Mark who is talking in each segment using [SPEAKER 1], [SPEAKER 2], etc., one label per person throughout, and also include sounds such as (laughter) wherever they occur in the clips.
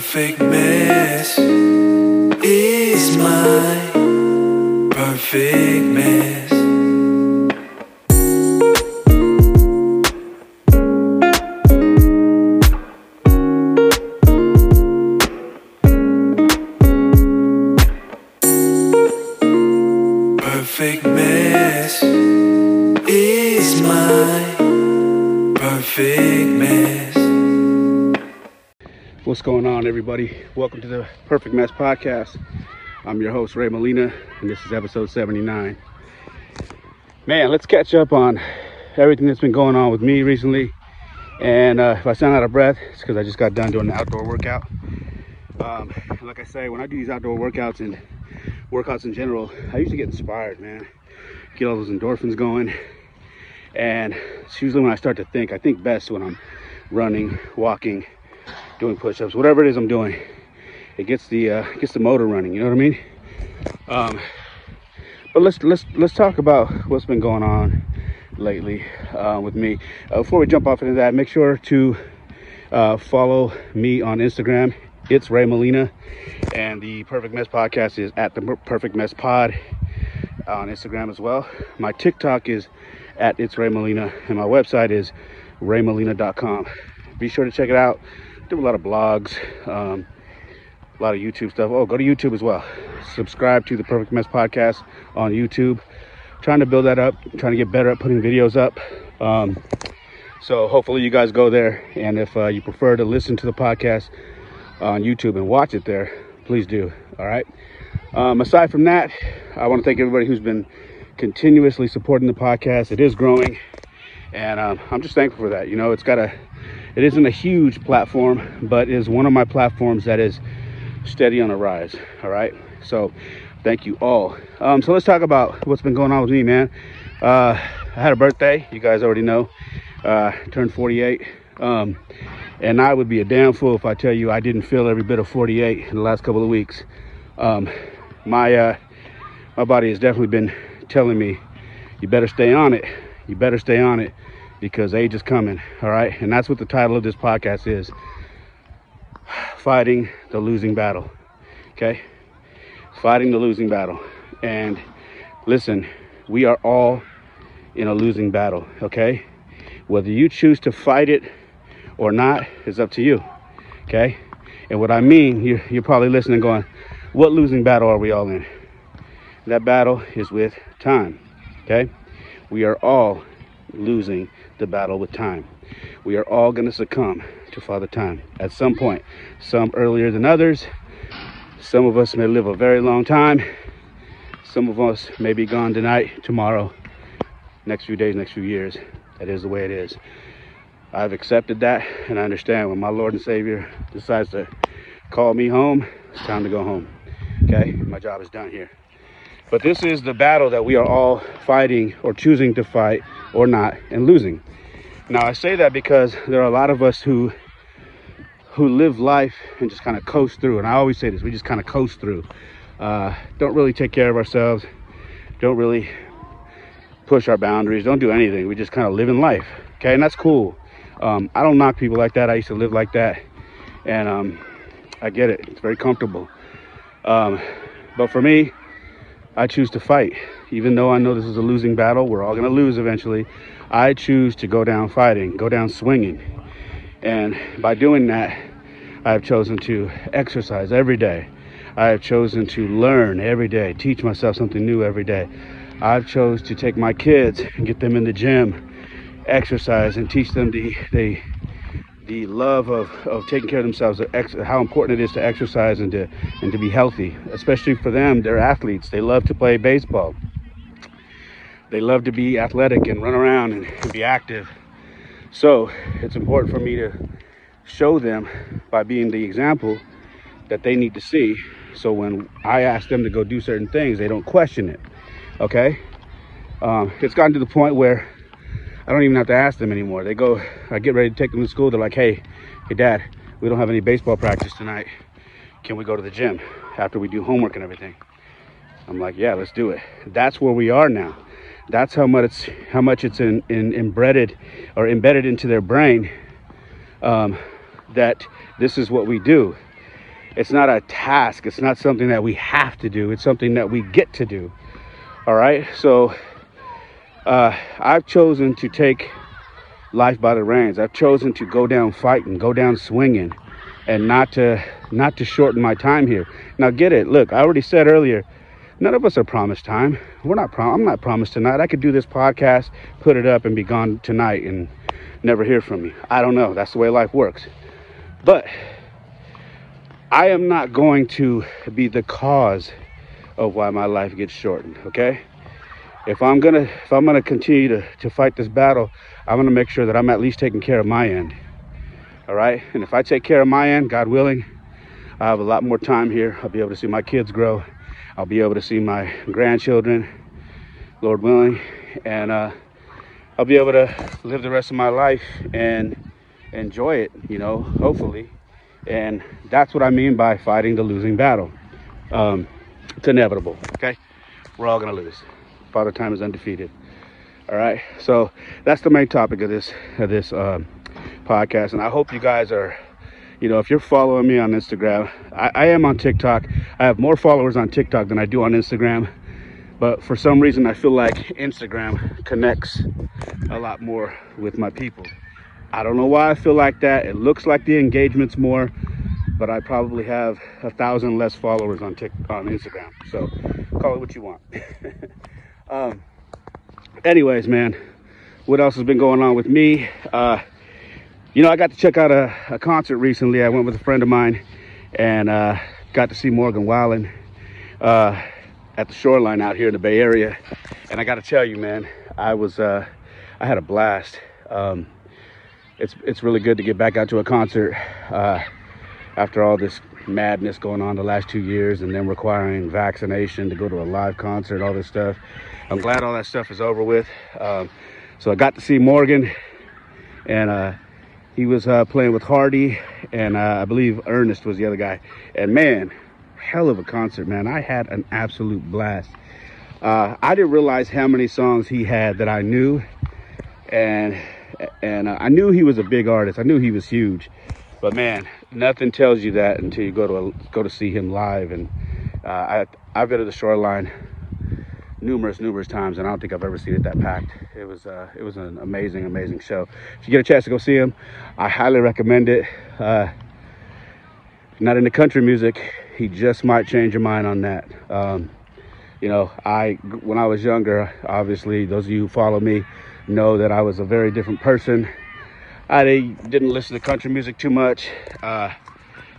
[SPEAKER 1] perfect mess is my perfect
[SPEAKER 2] everybody? Welcome to the Perfect Mess Podcast. I'm your host, Ray Molina, and this is episode 79. Man, let's catch up on everything that's been going on with me recently. And uh, if I sound out of breath, it's because I just got done doing an outdoor workout. Um, like I say, when I do these outdoor workouts and workouts in general, I usually get inspired, man. Get all those endorphins going. And it's usually when I start to think. I think best when I'm running, walking, doing push-ups, whatever it is I'm doing. It gets the uh, gets the motor running. You know what I mean? Um, but let's let's let's talk about what's been going on lately uh, with me. Uh, before we jump off into that, make sure to uh, follow me on Instagram. It's Ray Molina, and the Perfect Mess Podcast is at the Perfect Mess Pod on Instagram as well. My TikTok is at It's Ray Molina, and my website is raymolina.com. Be sure to check it out. Do a lot of blogs, um, a lot of YouTube stuff. Oh, go to YouTube as well. Subscribe to the Perfect Mess Podcast on YouTube. Trying to build that up, trying to get better at putting videos up. Um, so hopefully you guys go there, and if uh, you prefer to listen to the podcast on YouTube and watch it there, please do. All right. Um, aside from that, I want to thank everybody who's been continuously supporting the podcast. It is growing, and um, I'm just thankful for that. You know, it's got a, it isn't a huge platform, but is one of my platforms that is steady on a rise. All right. So, thank you all. Um, so let's talk about what's been going on with me, man. Uh, I had a birthday. You guys already know. Uh, turned 48. Um, and I would be a damn fool if I tell you I didn't feel every bit of 48 in the last couple of weeks. Um, my uh, my body has definitely been telling me, you better stay on it. You better stay on it because age is coming. All right, and that's what the title of this podcast is: fighting the losing battle. Okay, fighting the losing battle. And listen, we are all in a losing battle. Okay, whether you choose to fight it or not is up to you. Okay? And what I mean, you're, you're probably listening going, what losing battle are we all in? That battle is with time. Okay? We are all losing the battle with time. We are all going to succumb to Father Time at some point. Some earlier than others. Some of us may live a very long time. Some of us may be gone tonight, tomorrow, next few days, next few years. That is the way it is. I've accepted that and I understand when my Lord and Savior decides to call me home, it's time to go home. Okay, my job is done here. But this is the battle that we are all fighting or choosing to fight or not and losing. Now I say that because there are a lot of us who who live life and just kind of coast through. And I always say this, we just kind of coast through. Uh, don't really take care of ourselves. Don't really push our boundaries. Don't do anything. We just kind of live in life. Okay, and that's cool. Um, I don't knock people like that. I used to live like that, and um, I get it. It's very comfortable. Um, but for me, I choose to fight. Even though I know this is a losing battle, we're all going to lose eventually. I choose to go down fighting, go down swinging. And by doing that, I have chosen to exercise every day. I have chosen to learn every day, teach myself something new every day. I've chose to take my kids and get them in the gym exercise and teach them the the the love of, of taking care of themselves, how important it is to exercise and to and to be healthy. Especially for them, they're athletes. They love to play baseball. They love to be athletic and run around and, (laughs) be active. So it's important for me to show them by being the example that they need to see. So when I ask them to go do certain things, they don't question it. Okay? Um, it's gotten to the point where I don't even have to ask them anymore. They go, I get ready to take them to school. They're like, hey, hey, dad, we don't have any baseball practice tonight. Can we go to the gym after we do homework and everything? I'm like, yeah, let's do it. That's where we are now. That's how much it's how much it's in, in embedded or embedded into their brain um, that this is what we do. it's not a task. It's not something that we have to do. It's something that we get to do. All right. So uh, I've chosen to take life by the reins. I've chosen to go down fighting, go down swinging, and not to not to shorten my time here. Now get it. Look, I already said earlier, none of us are promised time. We're not prom- I'm not promised tonight. I could do this podcast, put it up, and be gone tonight and never hear from me. I don't know. That's the way life works. But I am not going to be the cause of why my life gets shortened, okay? If I'm gonna if I'm gonna continue to, to fight this battle, I'm gonna make sure that I'm at least taking care of my end. All right. And if I take care of my end, God willing, I have a lot more time here. I'll be able to see my kids grow. I'll be able to see my grandchildren, Lord willing, and uh, I'll be able to live the rest of my life and enjoy it, you know, hopefully. And that's what I mean by fighting the losing battle. Um, it's inevitable, okay? We're all gonna lose. Father Time is undefeated. All right, so that's the main topic of this of this um, podcast, and I hope you guys are, you know, if you're following me on Instagram, I, I am on TikTok. I have more followers on TikTok than I do on Instagram, but for some reason, I feel like Instagram connects a lot more with my people. I don't know why I feel like that. It looks like the engagement's more, but I probably have a thousand less followers on Tik on Instagram. So call it what you want. (laughs) um, anyways, man, what else has been going on with me? Uh, you know, I got to check out a, a, concert recently. I went with a friend of mine and uh, got to see Morgan Wallen uh, at the shoreline out here in the Bay Area. And I got to tell you, man, I was, uh, I had a blast. Um, it's, it's really good to get back out to a concert uh, after all this madness going on the last two years and then requiring vaccination to go to a live concert, all this stuff. I'm glad all that stuff is over with. Um, so I got to see Morgan and uh, he was uh, playing with Hardy and uh, I believe Ernest was the other guy. And man, hell of a concert, man. I had an absolute blast. Uh, I didn't realize how many songs he had that I knew. And and uh, I knew he was a big artist. I knew he was huge. But man, nothing tells you that until you go to a, go to see him live. And uh, I I've been to the shoreline numerous numerous times, and I don't think I've ever seen it that packed. It was uh, it was an amazing amazing show. If you get a chance to go see him, I highly recommend it. Uh, not into country music, he just might change your mind on that. Um, you know, I when I was younger, obviously those of you who follow me know that I was a very different person I didn't listen to country music too much. Uh,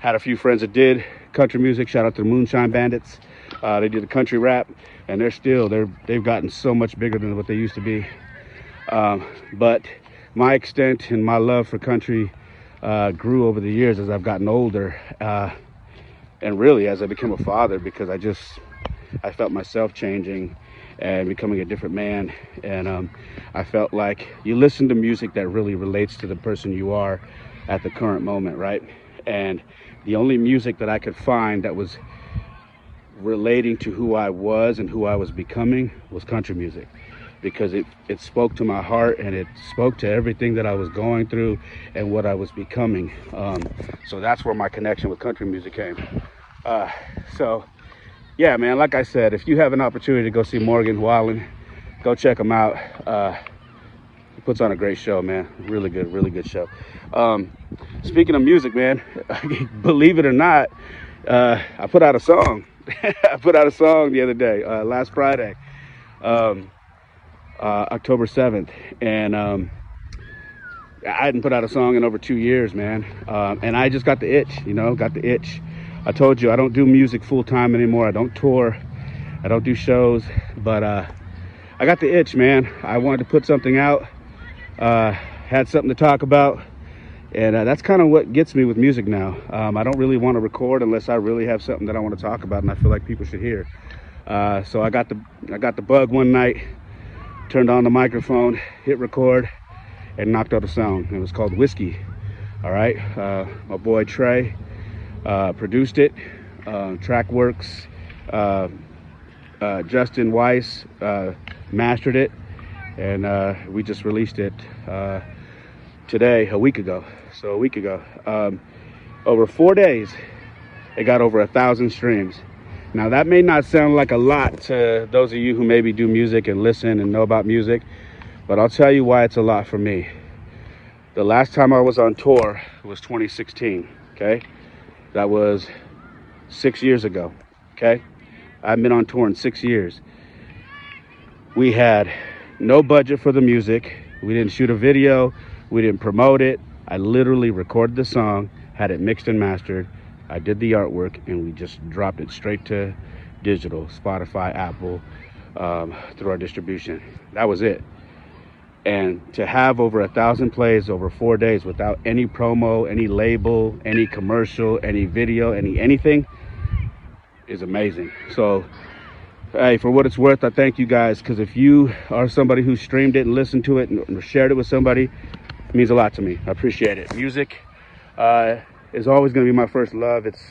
[SPEAKER 2] had a few friends that did country music. Shout out to the Moonshine Bandits. Uh, they did the country rap, and they're still they're they've gotten so much bigger than what they used to be. Um, but my extent and my love for country uh, grew over the years as I've gotten older, uh, and really as I became a father because I just I felt myself changing and becoming a different man. And um, I felt like you listen to music that really relates to the person you are at the current moment, right? And the only music that I could find that was relating to who I was and who I was becoming was country music because it, it spoke to my heart and it spoke to everything that I was going through and what I was becoming. Um, so that's where my connection with country music came. Uh, so yeah, man, like I said, if you have an opportunity to go see Morgan Wallen, go check him out. Uh, he puts on a great show, man. Really good, really good show. Um, speaking of music, man, (laughs) believe it or not, uh, I put out a song. (laughs) I put out a song the other day, uh, last Friday, um, uh, October 7th. And um, I hadn't put out a song in over two years, man. Um, and I just got the itch, you know, got the itch I told you I don't do music full time anymore. I don't tour. I don't do shows, but uh, I got the itch, man. I wanted to put something out. Uh, had something to talk about, and uh, that's kind of what gets me with music now. Um, I don't really want to record unless I really have something that I want to talk about, and I feel like people should hear. Uh, so I got the I got the bug one night, turned on the microphone, hit record, and knocked out a song. It was called Whiskey. All right, uh, my boy Trey uh, produced it. Uh, Trackworks, uh, uh Justin Weiss mastered it, and we just released it today, a week ago. So a week ago, um, over four days, it got over a thousand streams. Now that may not sound like a lot to those of you who maybe do music and listen and know about music, but I'll tell you why it's a lot for me. The last time I was on tour was 2016, okay? That was six years ago, okay? I've been on tour in six years. We had no budget for the music. We didn't shoot a video. We didn't promote it. I literally recorded the song, had it mixed and mastered. I did the artwork, and we just dropped it straight to digital, Spotify, Apple, um, through our distribution. That was it. And to have over a thousand plays over four days without any promo, any label, any commercial, any video, any anything is amazing. So, hey, for what it's worth, I thank you guys because if you are somebody who streamed it and listened to it and shared it with somebody, it means a lot to me. I appreciate it. Music uh, is always going to be my first love. It's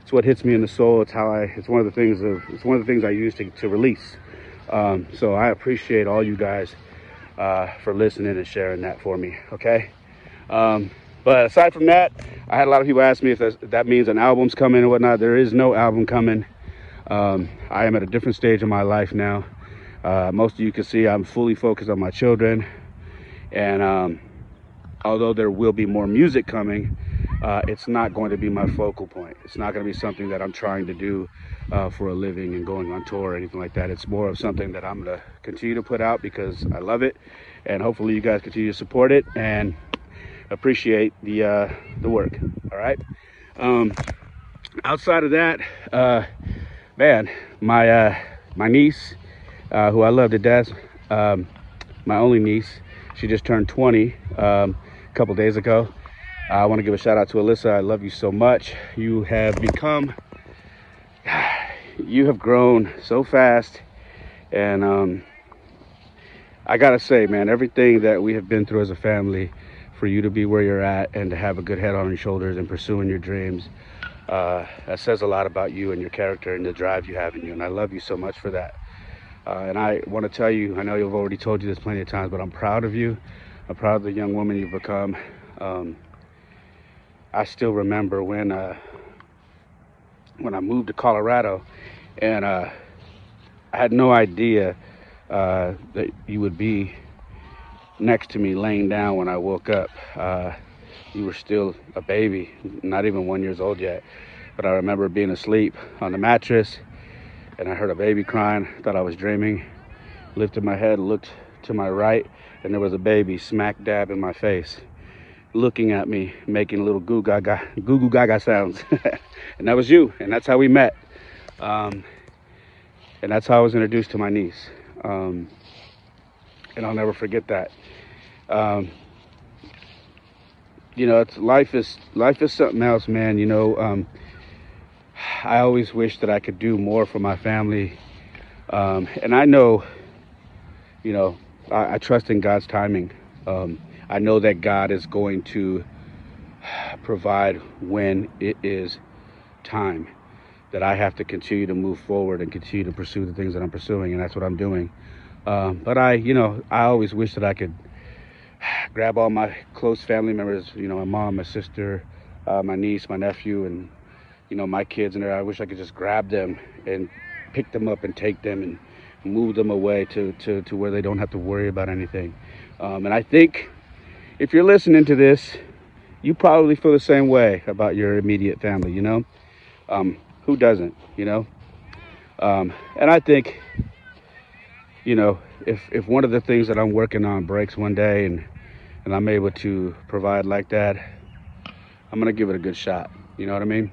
[SPEAKER 2] it's what hits me in the soul. It's how I. It's one of the things of. It's one of the things I use to to release. Um, so I appreciate all you guys uh, for listening and sharing that for me. Okay. Um, but aside from that, I had a lot of people ask me if, if that means an album's coming or whatnot. There is no album coming. Um, I am at a different stage of my life now. Uh, most of you can see I'm fully focused on my children, and um, although there will be more music coming, uh, it's not going to be my focal point. It's not going to be something that I'm trying to do uh, for a living and going on tour or anything like that. It's more of something that I'm going to continue to put out because I love it, and hopefully you guys continue to support it and appreciate the uh, the work. All right. Um, outside of that, uh, man, my uh, my niece, uh, who I love to death, um, my only niece, she just turned 20. Um, couple days ago. I want to give a shout out to Alyssa. I love you so much. You have become, (sighs) you have grown so fast. And um, I got to say, man, everything that we have been through as a family, for you to be where you're at and to have a good head on your shoulders and pursuing your dreams, uh, that says a lot about you and your character and the drive you have in you. And I love you so much for that. Uh, and I want to tell you, I know you've already told you this plenty of times, but I'm proud of you. I'm proud of the young woman you've become. Um, I still remember when uh, when I moved to Colorado, and uh, I had no idea uh, that you would be next to me laying down when I woke up. Uh, you were still a baby, not even one years old yet. But I remember being asleep on the mattress, and I heard a baby crying. Thought I was dreaming. Lifted my head, looked to my right, and there was a baby smack dab in my face looking at me making little goo gaga goo goo gaga sounds. (laughs) And that was you and that's how we met. Um, and that's how i was introduced to my niece. Um, and i'll never forget that. Um, you know it's life is life is something else man you know um, i always wish that i could do more for my family. Um, and i know you know I, I trust in God's timing. Um, I know that God is going to provide when it is time. That I have to continue to move forward and continue to pursue the things that I'm pursuing, and that's what I'm doing. Um, but I, you know, I always wish that I could grab all my close family members, you know, my mom, my sister, uh, my niece, my nephew, and you know, my kids, and I wish I could just grab them and pick them up and take them and move them away to, to, to where they don't have to worry about anything. Um, and I think if you're listening to this, you probably feel the same way about your immediate family, you know? Um, who doesn't, you know? Um, and I think, you know, if, if one of the things that I'm working on breaks one day and, and I'm able to provide like that, I'm going to give it a good shot. You know what I mean?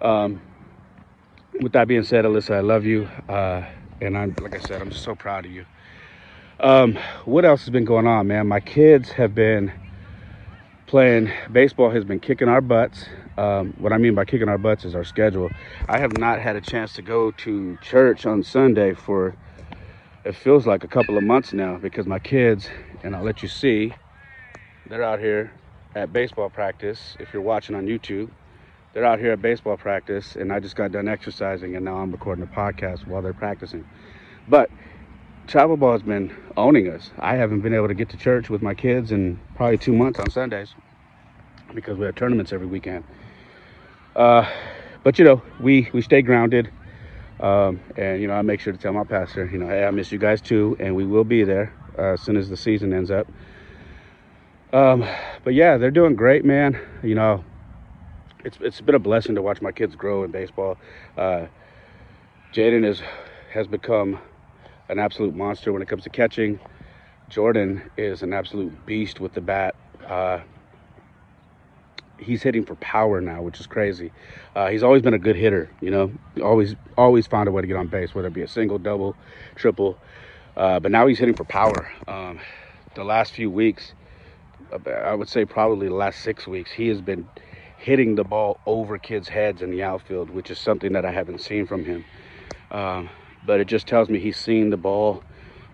[SPEAKER 2] Um, with that being said, Alyssa, I love you. Uh, and I'm like I said, I'm so proud of you. Um, what else has been going on, man? My kids have been playing baseball has been kicking our butts. Um, what I mean by kicking our butts is our schedule. I have not had a chance to go to church on Sunday for it feels like a couple of months now because my kids, and I'll let you see, they're out here at baseball practice. If you're watching on YouTube, they're out here at baseball practice and I just got done exercising and now I'm recording a podcast while they're practicing. But travel ball has been owning us. I haven't been able to get to church with my kids in probably two months on Sundays because we have tournaments every weekend. Uh, but you know, we we stay grounded. Um, and you know, I make sure to tell my pastor, you know, hey, I miss you guys too, and we will be there uh, as soon as the season ends up. Um, but yeah, they're doing great, man. You know, it's it's been a blessing to watch my kids grow in baseball. Uh, Jaden is has become an absolute monster when it comes to catching. Jordan is an absolute beast with the bat. Uh, he's hitting for power now, which is crazy. Uh, he's always been a good hitter, you know, always always found a way to get on base, whether it be a single, double, triple. Uh, but now he's hitting for power. Um, the last few weeks, I would say probably the last six weeks, he has been hitting the ball over kids' heads in the outfield, which is something that I haven't seen from him. Um, but it just tells me he's seeing the ball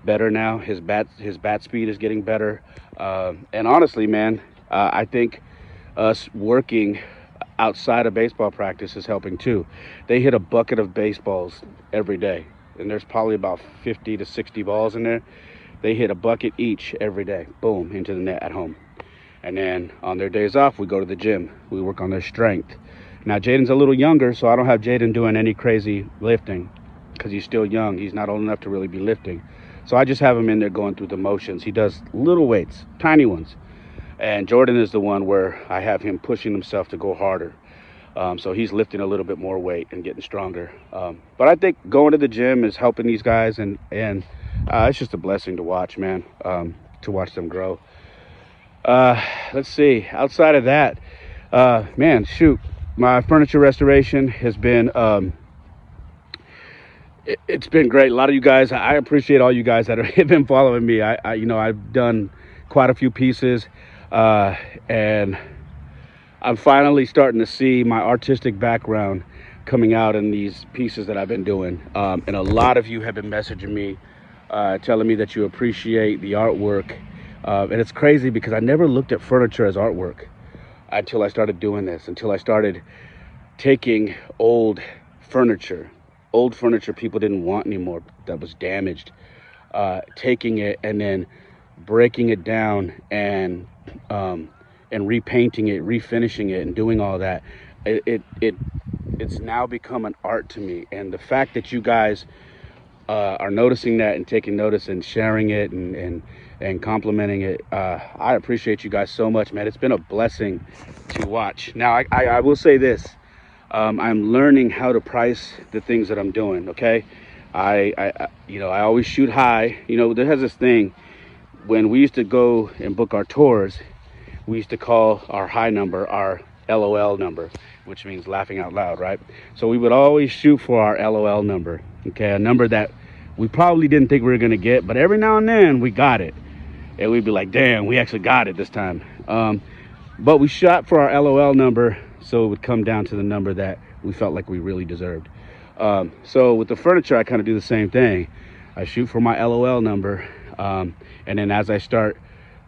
[SPEAKER 2] better now. His bat his bat speed is getting better. Uh, and honestly, man, uh, I think us working outside of baseball practice is helping too. They hit a bucket of baseballs every day, and there's probably about 50 to 60 balls in there. They hit a bucket each every day, boom, into the net at home. And then on their days off, we go to the gym. We work on their strength. Now, Jaden's a little younger, so I don't have Jaden doing any crazy lifting because he's still young. He's not old enough to really be lifting. So I just have him in there going through the motions. He does little weights, tiny ones. And Jordan is the one where I have him pushing himself to go harder. Um, so he's lifting a little bit more weight and getting stronger. Um, but I think going to the gym is helping these guys, and and uh, it's just a blessing to watch, man, um, to watch them grow. Uh, let's see. Outside of that, uh, man, shoot, my furniture restoration has been. Um, it, has been great. A lot of you guys, I appreciate all you guys that (laughs) have been following me. I, I you know, I've done quite a few pieces. Uh, and I'm finally starting to see my artistic background coming out in these pieces that I've been doing. Um, and a lot of you have been messaging me, uh, telling me that you appreciate the artwork. Uh, and it's crazy because I never looked at furniture as artwork until I started doing this, until I started taking old furniture, old furniture people didn't want anymore that was damaged, uh, taking it and then breaking it down and um, and repainting it, refinishing it, and doing all that, it, it, it it's now become an art to me. And the fact that you guys uh, are noticing that and taking notice and sharing it and and and complimenting it, uh, I appreciate you guys so much, man. It's been a blessing to watch. Now, I, I, I will say this: um, I'm learning how to price the things that I'm doing. Okay, I, I, you know, I always shoot high. You know, there has this thing when we used to go and book our tours, we used to call our high number our LOL number, which means laughing out loud, right? So we would always shoot for our LOL number, okay, a number that we probably didn't think we were gonna get, but every now and then we got it. And we'd be like, damn, we actually got it this time. Um, but we shot for our LOL number, so it would come down to the number that we felt like we really deserved. Um, so with the furniture, I kind of do the same thing. I shoot for my LOL number um, and then as I start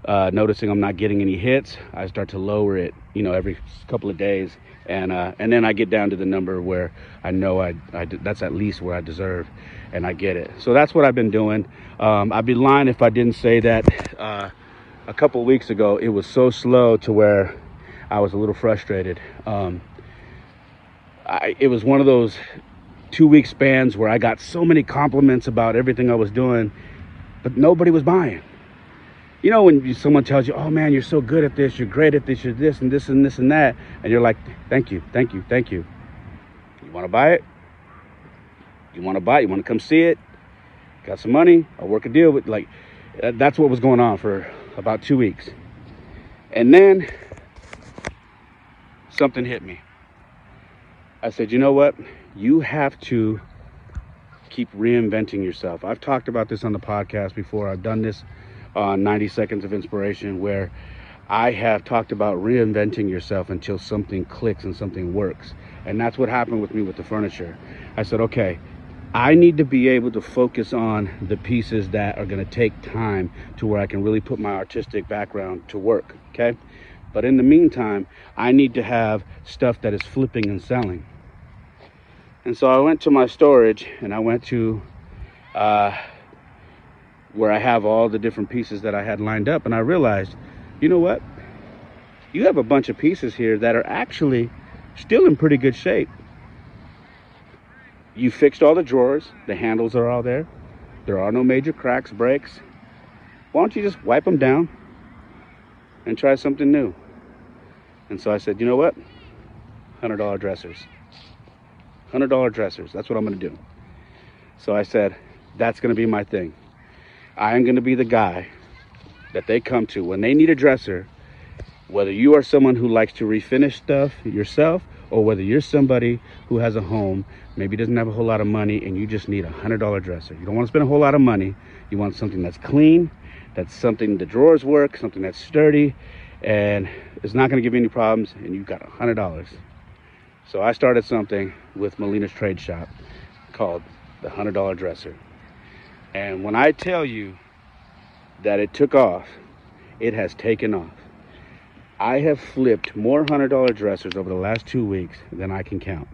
[SPEAKER 2] uh, noticing I'm not getting any hits, I start to lower it, you know, every couple of days. And, uh, and then I get down to the number where I know I, I, that's at least where I deserve and I get it. So that's what I've been doing. Um, I'd be lying if I didn't say that uh, a couple weeks ago, it was so slow to where I was a little frustrated. Um, I, it was one of those two week spans where I got so many compliments about everything I was doing but nobody was buying. You know, when someone tells you, oh man, you're so good at this, you're great at this, you're this and this and this and that, and you're like, thank you, thank you, thank you. You want to buy it? You want to buy it? You want to come see it? Got some money? I'll work a deal with, like, uh, that's what was going on for about two weeks. And then something hit me. I said, you know what? You have to keep reinventing yourself. I've talked about this on the podcast before. I've done this on 90 Seconds of Inspiration where I have talked about reinventing yourself until something clicks and something works. And that's what happened with me with the furniture. I said, okay, I need to be able to focus on the pieces that are going to take time to where I can really put my artistic background to work. Okay. But in the meantime, I need to have stuff that is flipping and selling. And so I went to my storage and I went to uh, where I have all the different pieces that I had lined up. And I realized, you know what? You have a bunch of pieces here that are actually still in pretty good shape. you fixed all the drawers, the handles are all there. There are no major cracks, breaks. Why don't you just wipe them down and try something new? And so I said, you know what? $100 dressers. $100 dressers. That's what I'm going to do. So I said, that's going to be my thing. I am going to be the guy that they come to when they need a dresser, whether you are someone who likes to refinish stuff yourself or whether you're somebody who has a home, maybe doesn't have a whole lot of money and you just need a $100 dresser. You don't want to spend a whole lot of money. You want something that's clean, that's something the drawers work, something that's sturdy, and it's not going to give you any problems, and you've got a $100. So I started something with Molina's Trade Shop called the $100 dresser. And when I tell you that it took off, it has taken off. I have flipped more $100 dressers over the last two weeks than I can count.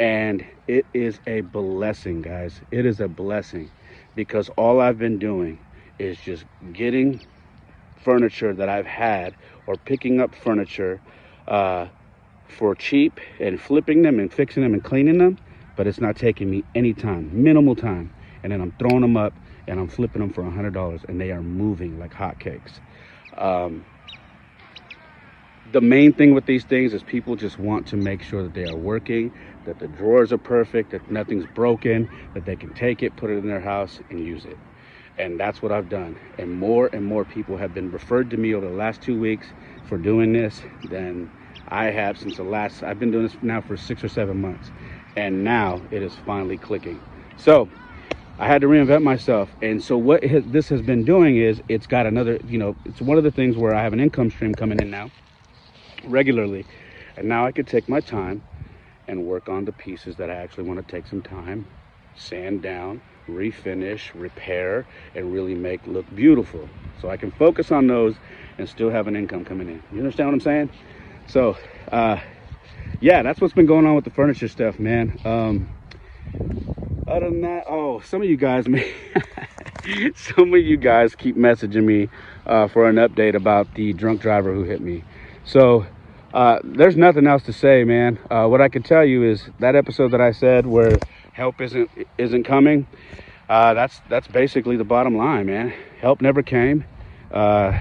[SPEAKER 2] And it is a blessing, guys. It is a blessing because all I've been doing is just getting furniture that I've had or picking up furniture uh, for cheap and flipping them and fixing them and cleaning them, but it's not taking me any time, minimal time. And then I'm throwing them up and I'm flipping them for a $100 and they are moving like hotcakes. Um, the main thing with these things is people just want to make sure that they are working, that the drawers are perfect, that nothing's broken, that they can take it, put it in their house, and use it. And that's what I've done. And more and more people have been referred to me over the last two weeks for doing this than I have since the last, I've been doing this now for six or seven months. And now it is finally clicking. So I had to reinvent myself. And so what has, this has been doing is it's got another, you know, it's one of the things where I have an income stream coming in now regularly. And now I could take my time and work on the pieces that I actually want to take some time, sand down, refinish, repair, and really make look beautiful. So I can focus on those and still have an income coming in. You understand what I'm saying? So, uh, yeah, that's what's been going on with the furniture stuff, man. Um, other than that, oh, some of you guys, (laughs) may, some of you guys keep messaging me uh, for an update about the drunk driver who hit me. So, uh, there's nothing else to say, man. Uh, what I can tell you is that episode that I said where help isn't isn't coming. Uh, that's that's basically the bottom line, man. Help never came. Uh,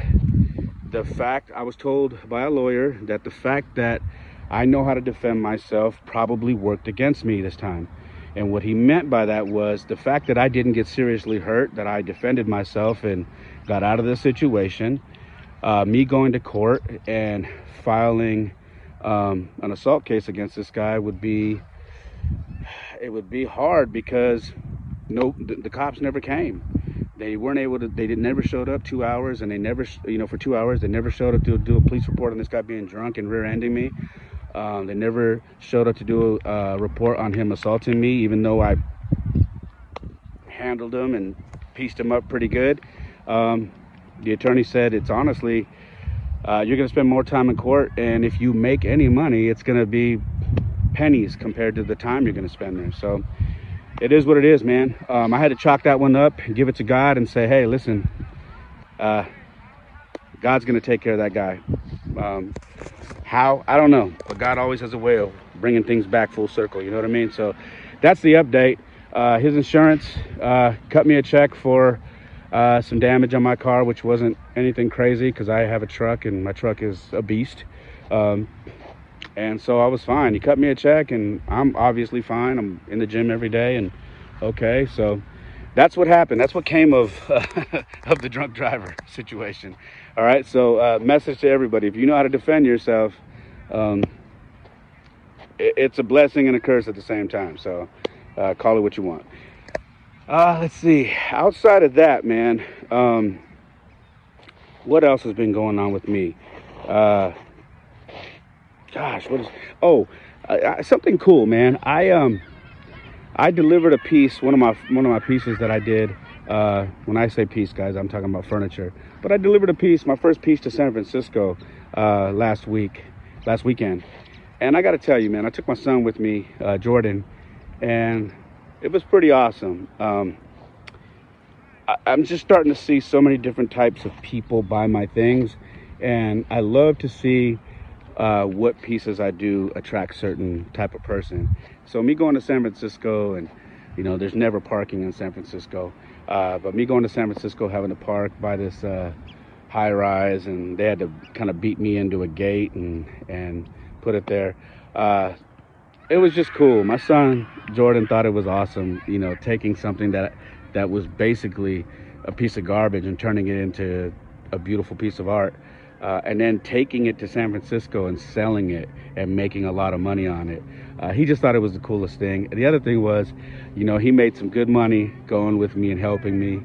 [SPEAKER 2] the fact I was told by a lawyer that the fact that I know how to defend myself probably worked against me this time. And what he meant by that was the fact that I didn't get seriously hurt, that I defended myself and got out of the situation. Uh, me going to court and filing um, an assault case against this guy would be it would be hard because no, the, the, cops never came. They weren't able to. They did, never showed up two hours, and they never, you know, for two hours they never showed up to do a police report on this guy being drunk and rear-ending me. Um, they never showed up to do a report on him assaulting me, even though I handled him and pieced him up pretty good. Um, the attorney said it's honestly, uh, you're going to spend more time in court, and if you make any money, it's going to be pennies compared to the time you're going to spend there. So it is what it is, man. Um, I had to chalk that one up, give it to God, and say, hey, listen, uh, God's going to take care of that guy. Um, how? I don't know. But God always has a way of bringing things back full circle. You know what I mean? So that's the update. Uh, his insurance uh, cut me a check for uh, some damage on my car, which wasn't anything crazy because I have a truck and my truck is a beast. Um, and so I was fine. He cut me a check, and I'm obviously fine. I'm in the gym every day, and okay. So that's what happened. That's what came of (laughs) of the drunk driver situation. All right. So uh, message to everybody: if you know how to defend yourself, um, it, it's a blessing and a curse at the same time. So uh, call it what you want. Uh, let's see. Outside of that, man, um, what else has been going on with me? Uh, gosh, what is? Oh, uh, something cool, man. I um, I delivered a piece. One of my one of my pieces that I did. Uh, when I say piece, guys, I'm talking about furniture. But I delivered a piece, my first piece to San Francisco uh, last week, last weekend. And I got to tell you, man, I took my son with me, uh, Jordan, and it was pretty awesome. Um, I, I'm just starting to see so many different types of people buy my things, and I love to see uh, what pieces I do attract certain type of person. So me going to San Francisco and you know there's never parking in San Francisco, uh, but me going to San Francisco having to park by this uh, high rise and they had to kind of beat me into a gate and and put it there. Uh, it was just cool. My son Jordan thought it was awesome, you know, taking something that that was basically a piece of garbage and turning it into a beautiful piece of art. Uh, and then taking it to San Francisco and selling it and making a lot of money on it. Uh, he just thought it was the coolest thing. The other thing was, you know, he made some good money going with me and helping me.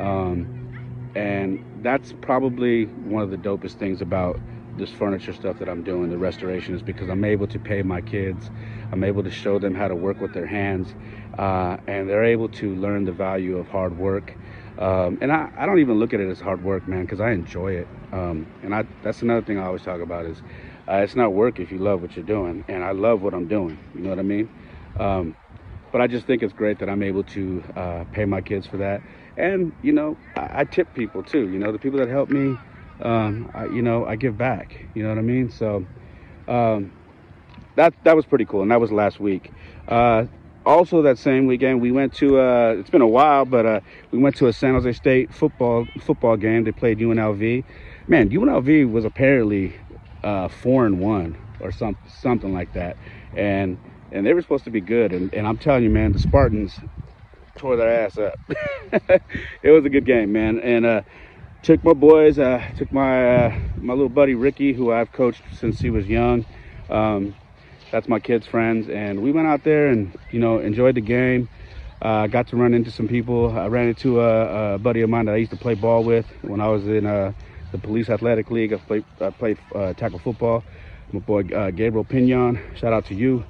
[SPEAKER 2] Um, and that's probably one of the dopest things about this furniture stuff that I'm doing, the restoration, is because I'm able to pay my kids. I'm able to show them how to work with their hands. Uh, and they're able to learn the value of hard work. Um, and I, I don't even look at it as hard work, man, because I enjoy it. Um, and I, that's another thing I always talk about is uh, it's not work if you love what you're doing. And I love what I'm doing. You know what I mean? Um, but I just think it's great that I'm able to uh, pay my kids for that. And, you know, I, I, tip people too. You know, the people that help me, um, I, you know, I give back. You know what I mean? So um, that, that was pretty cool. And that was last week. Uh, also that same weekend we went to uh, it's been a while but uh, we went to a san jose state football football game. They played unlv man unlv was apparently uh, four and one or some, something like that. And and they were supposed to be good. And, and i'm telling you man the spartans tore their ass up. (laughs) It was a good game man. And uh, took my boys uh, took my uh, my little buddy ricky who i've coached since he was young. Um, that's my kids' friends, and we went out there and you know enjoyed the game. Uh, got to run into some people. I ran into a, a, buddy of mine that I used to play ball with when I was in uh, the police athletic league. I played, I played uh, tackle football. My boy uh, Gabriel Pinion. Shout out to you.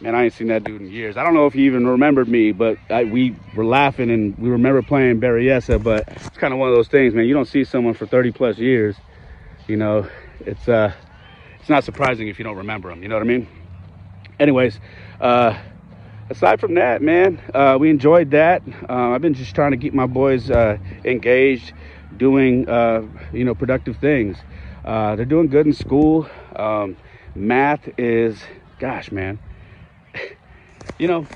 [SPEAKER 2] Man, I ain't seen that dude in years. I don't know if he even remembered me, but I, we were laughing and we remember playing Berryessa. But it's kind of one of those things, man. You don't see someone for 30 plus years. You know, it's uh, it's not surprising if you don't remember them. You know what I mean? Anyways, uh, aside from that, man, uh, we enjoyed that. Uh, I've been just trying to keep my boys uh, engaged, doing uh, you know productive things. Uh, they're doing good in school. Um, math is, gosh, man. (laughs) you know,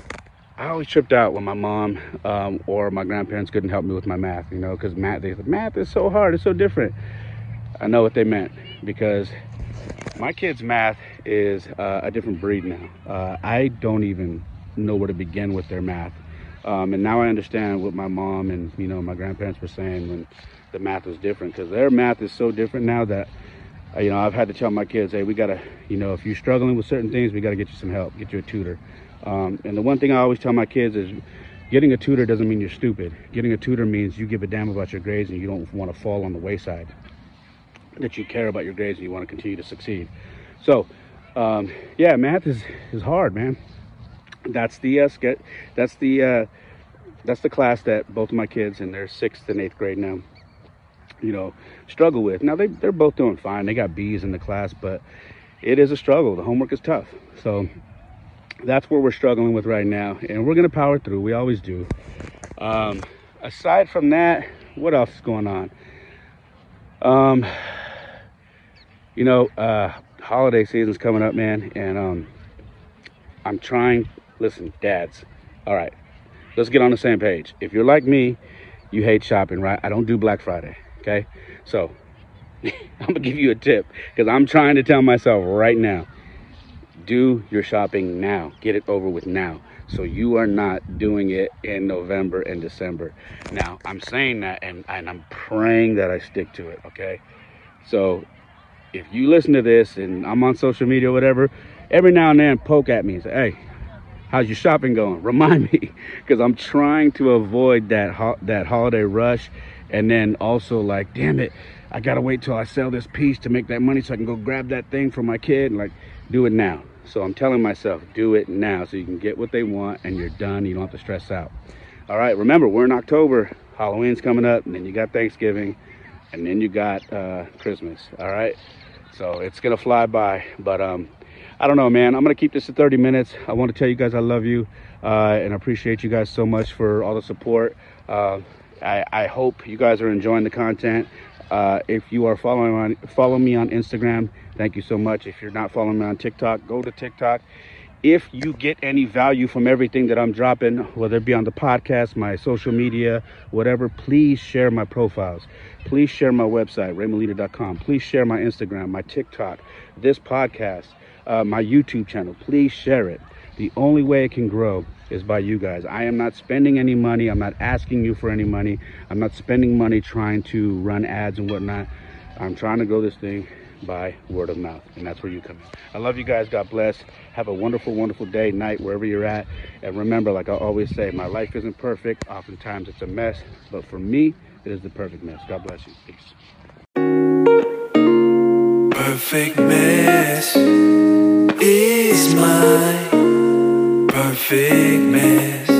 [SPEAKER 2] I always tripped out when my mom um, or my grandparents couldn't help me with my math. You know, because math, they said math is so hard, it's so different. I know what they meant because my kids' math is uh, a different breed now. Uh, I don't even know where to begin with their math. Um, and now I understand what my mom and you know my grandparents were saying when the math was different because their math is so different now that uh, you know I've had to tell my kids, hey, we gotta you know if you're struggling with certain things, we gotta get you some help, get you a tutor. Um, and the one thing I always tell my kids is getting a tutor doesn't mean you're stupid. Getting a tutor means you give a damn about your grades and you don't want to fall on the wayside that you care about your grades and you want to continue to succeed. So, um, yeah, math is is hard, man. That's the uh, get, that's the uh, that's the class that both of my kids in their sixth and eighth grade now, you know, struggle with. Now they they're both doing fine. They got B's in the class, but it is a struggle. The homework is tough. So that's what we're struggling with right now, and we're gonna power through. We always do. Um, aside from that, what else is going on? Um, you know, uh, holiday season's coming up, man, and um, I'm trying. Listen, dads. All right, let's get on the same page. If you're like me, you hate shopping, right? I don't do Black Friday. Okay, so (laughs) I'm gonna give you a tip because I'm trying to tell myself right now. Do your shopping now. Get it over with now. So you are not doing it in November and December. Now, I'm saying that and, and I'm praying that I stick to it, okay? So if you listen to this and I'm on social media or whatever, every now and then poke at me and say, hey, how's your shopping going? (laughs) Remind me, because I'm trying to avoid that ho- that holiday rush, and then also like, damn it, I gotta wait till I sell this piece to make that money so I can go grab that thing for my kid. And like, do it now. So I'm telling myself, do it now so you can get what they want and you're done. You don't have to stress out. All right, remember, we're in October. Halloween's coming up, and then you got Thanksgiving, and then you got uh, Christmas. All right. So it's gonna fly by. But um, I don't know, man. I'm gonna keep this to 30 minutes. I want to tell you guys I love you uh, and appreciate you guys so much for all the support. Uh, I, I, hope you guys are enjoying the content. Uh, if you are following on follow me on Instagram, thank you so much. If you're not following me on TikTok, go to TikTok. If you get any value from everything that I'm dropping, whether it be on the podcast, my social media, whatever, please share my profiles. Please share my website, raymondleader.com. Please share my Instagram, my TikTok, this podcast, uh, my YouTube channel. Please share it. The only way it can grow is by you guys. I am not spending any money. I'm not asking you for any money. I'm not spending money trying to run ads and whatnot. I'm trying to grow this thing by word of mouth, and that's where you come in. I love you guys. God bless. Have a wonderful, wonderful day, night, wherever you're at. And remember, like I always say, my life isn't perfect. Oftentimes it's a mess, but for me, it is the perfect mess. God bless you. Peace.
[SPEAKER 1] Perfect mess is my perfect mess.